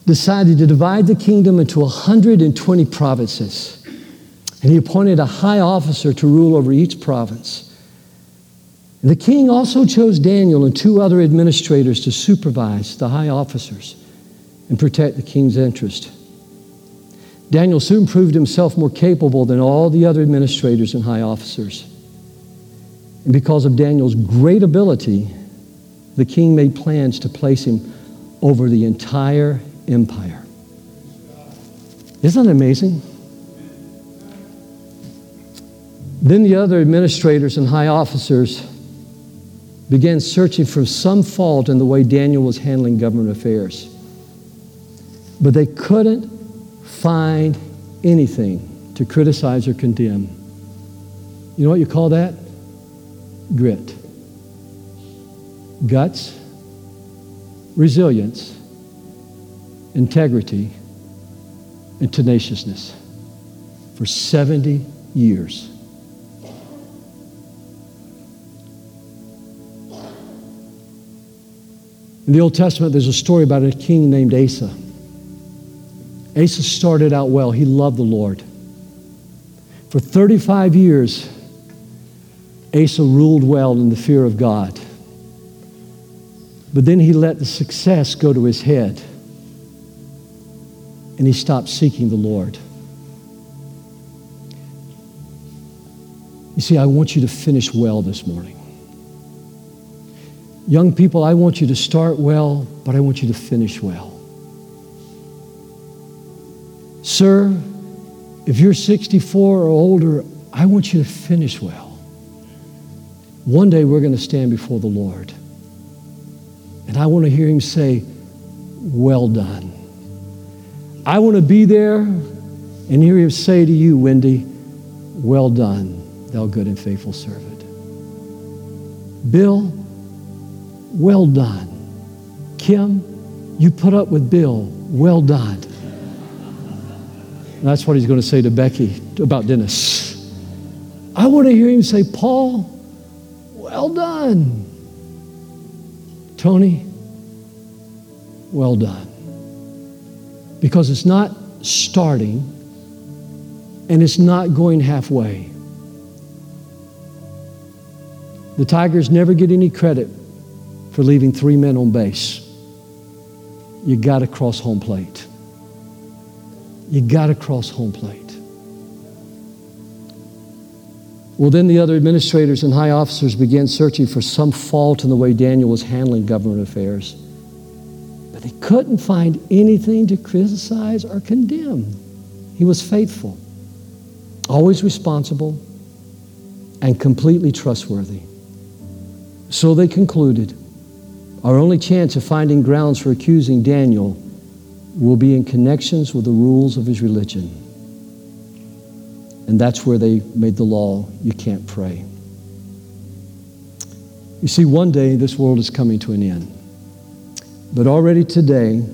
decided to divide the kingdom into 120 provinces. And he appointed a high officer to rule over each province. The king also chose Daniel and two other administrators to supervise the high officers and protect the king's interest. Daniel soon proved himself more capable than all the other administrators and high officers. And because of Daniel's great ability, the king made plans to place him over the entire empire. Isn't that amazing? Then the other administrators and high officers began searching for some fault in the way Daniel was handling government affairs. But they couldn't find anything to criticize or condemn. You know what you call that? Grit. Guts, resilience, integrity, and tenaciousness for 70 years. In the Old Testament, there's a story about a king named Asa. Asa started out well. He loved the Lord. For 35 years, Asa ruled well in the fear of God. But then he let the success go to his head and he stopped seeking the Lord. You see, I want you to finish well this morning. Young people, I want you to start well, but I want you to finish well. Sir, if you're 64 or older, I want you to finish well. One day we're going to stand before the Lord. And I want to hear him say, Well done. I want to be there and hear him say to you, Wendy, Well done, thou good and faithful servant. Bill, well done. Kim, you put up with Bill. Well done. That's what he's going to say to Becky about Dennis. I want to hear him say, Paul, well done. Tony, well done. Because it's not starting and it's not going halfway. The Tigers never get any credit for leaving three men on base. You got to cross home plate. You got to cross home plate. Well, then the other administrators and high officers began searching for some fault in the way Daniel was handling government affairs. But they couldn't find anything to criticize or condemn. He was faithful, always responsible, and completely trustworthy. So they concluded our only chance of finding grounds for accusing Daniel will be in connections with the rules of his religion. And that's where they made the law you can't pray. You see, one day this world is coming to an end. But already today,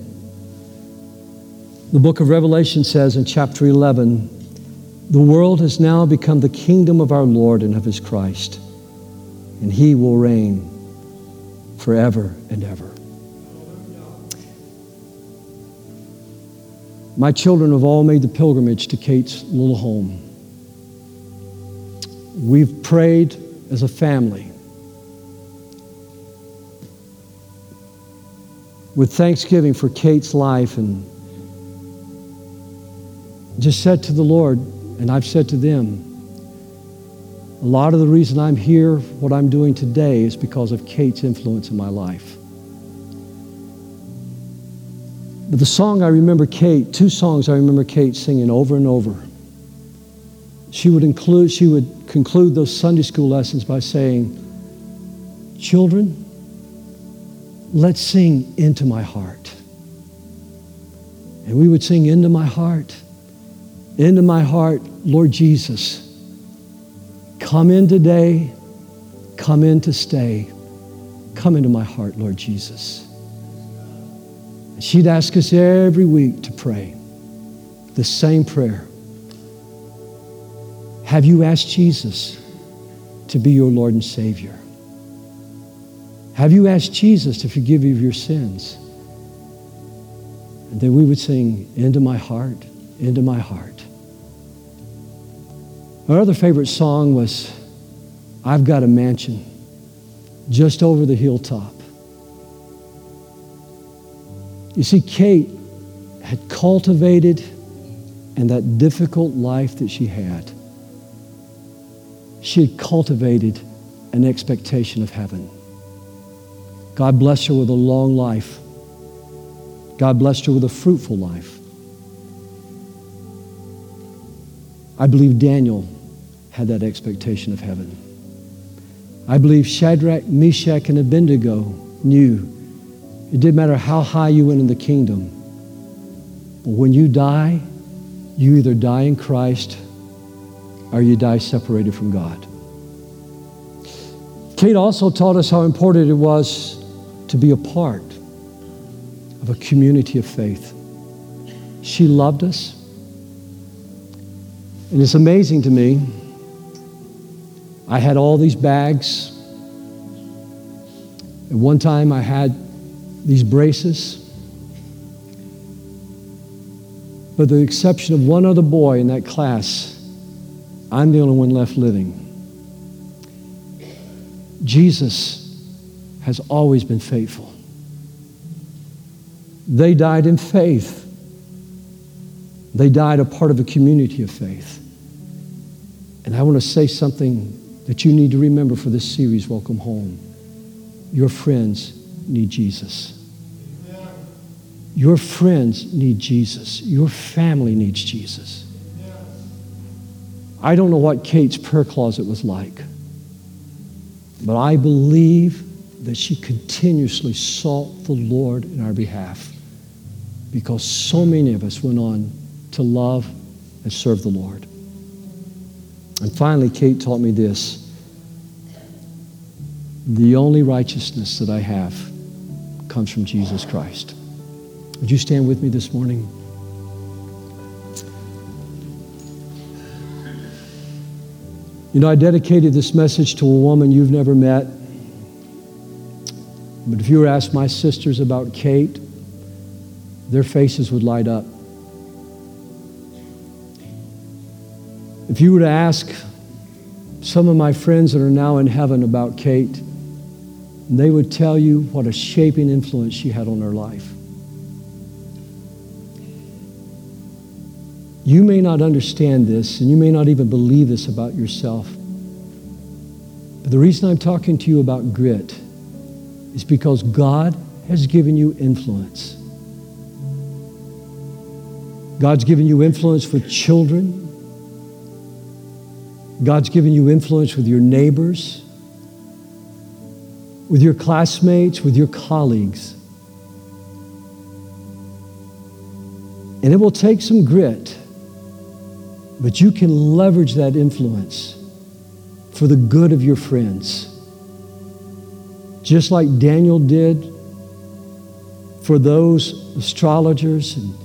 the book of Revelation says in chapter 11, the world has now become the kingdom of our Lord and of his Christ, and he will reign forever and ever. My children have all made the pilgrimage to Kate's little home. We've prayed as a family with thanksgiving for Kate's life and just said to the Lord, and I've said to them, a lot of the reason I'm here, what I'm doing today, is because of Kate's influence in my life. But the song I remember Kate, two songs I remember Kate singing over and over. She would include, she would conclude those Sunday school lessons by saying, Children, let's sing into my heart. And we would sing into my heart, into my heart, Lord Jesus. Come in today, come in to stay. Come into my heart, Lord Jesus. She'd ask us every week to pray the same prayer. Have you asked Jesus to be your Lord and Savior? Have you asked Jesus to forgive you of your sins? And then we would sing, Into my heart, into my heart. Our other favorite song was, I've Got a Mansion just over the hilltop. You see, Kate had cultivated and that difficult life that she had, she had cultivated an expectation of heaven. God blessed her with a long life. God blessed her with a fruitful life. I believe Daniel had that expectation of heaven. I believe Shadrach, Meshach, and Abednego knew it didn't matter how high you went in the kingdom, but when you die, you either die in Christ or you die separated from God. Kate also taught us how important it was to be a part of a community of faith. She loved us. And it's amazing to me. I had all these bags. At one time, I had these braces. But the exception of one other boy in that class, I'm the only one left living. Jesus has always been faithful. They died in faith. They died a part of a community of faith. And I want to say something that you need to remember for this series, Welcome Home. Your friends need Jesus. Your friends need Jesus. Your family needs Jesus. I don't know what Kate's prayer closet was like, but I believe that she continuously sought the Lord in our behalf because so many of us went on to love and serve the Lord. And finally, Kate taught me this the only righteousness that I have comes from Jesus Christ. Would you stand with me this morning? You know, I dedicated this message to a woman you've never met. But if you were to ask my sisters about Kate, their faces would light up. If you were to ask some of my friends that are now in heaven about Kate, they would tell you what a shaping influence she had on their life. You may not understand this, and you may not even believe this about yourself. But the reason I'm talking to you about grit is because God has given you influence. God's given you influence with children. God's given you influence with your neighbors, with your classmates, with your colleagues. And it will take some grit, but you can leverage that influence for the good of your friends. Just like Daniel did for those astrologers and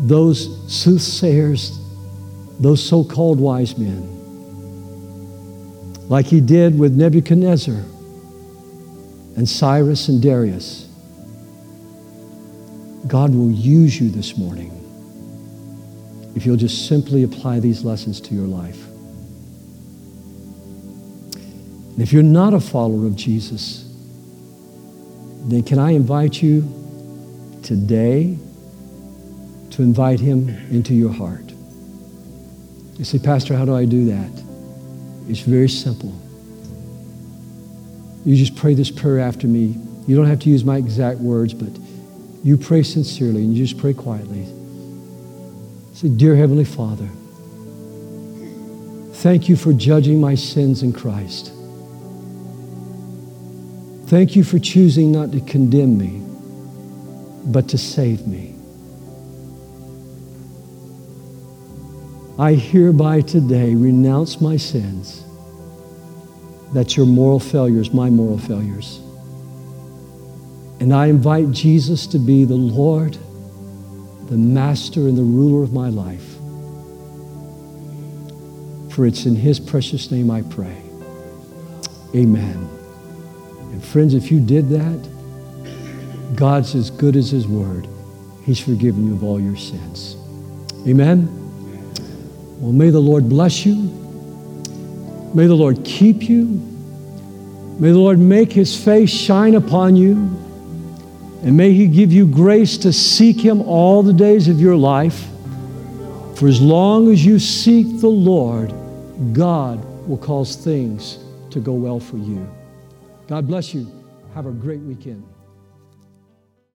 those soothsayers, those so called wise men, like he did with Nebuchadnezzar and Cyrus and Darius. God will use you this morning if you'll just simply apply these lessons to your life. And if you're not a follower of Jesus, then can I invite you today to invite him into your heart? You say, Pastor, how do I do that? It's very simple. You just pray this prayer after me. You don't have to use my exact words, but you pray sincerely and you just pray quietly. Say, Dear Heavenly Father, thank you for judging my sins in Christ. Thank you for choosing not to condemn me, but to save me. I hereby today renounce my sins. That's your moral failures, my moral failures. And I invite Jesus to be the Lord, the master, and the ruler of my life. For it's in his precious name I pray. Amen. And friends, if you did that, God's as good as his word. He's forgiven you of all your sins. Amen? Well, may the Lord bless you. May the Lord keep you. May the Lord make his face shine upon you. And may he give you grace to seek him all the days of your life. For as long as you seek the Lord, God will cause things to go well for you. God bless you. Have a great weekend.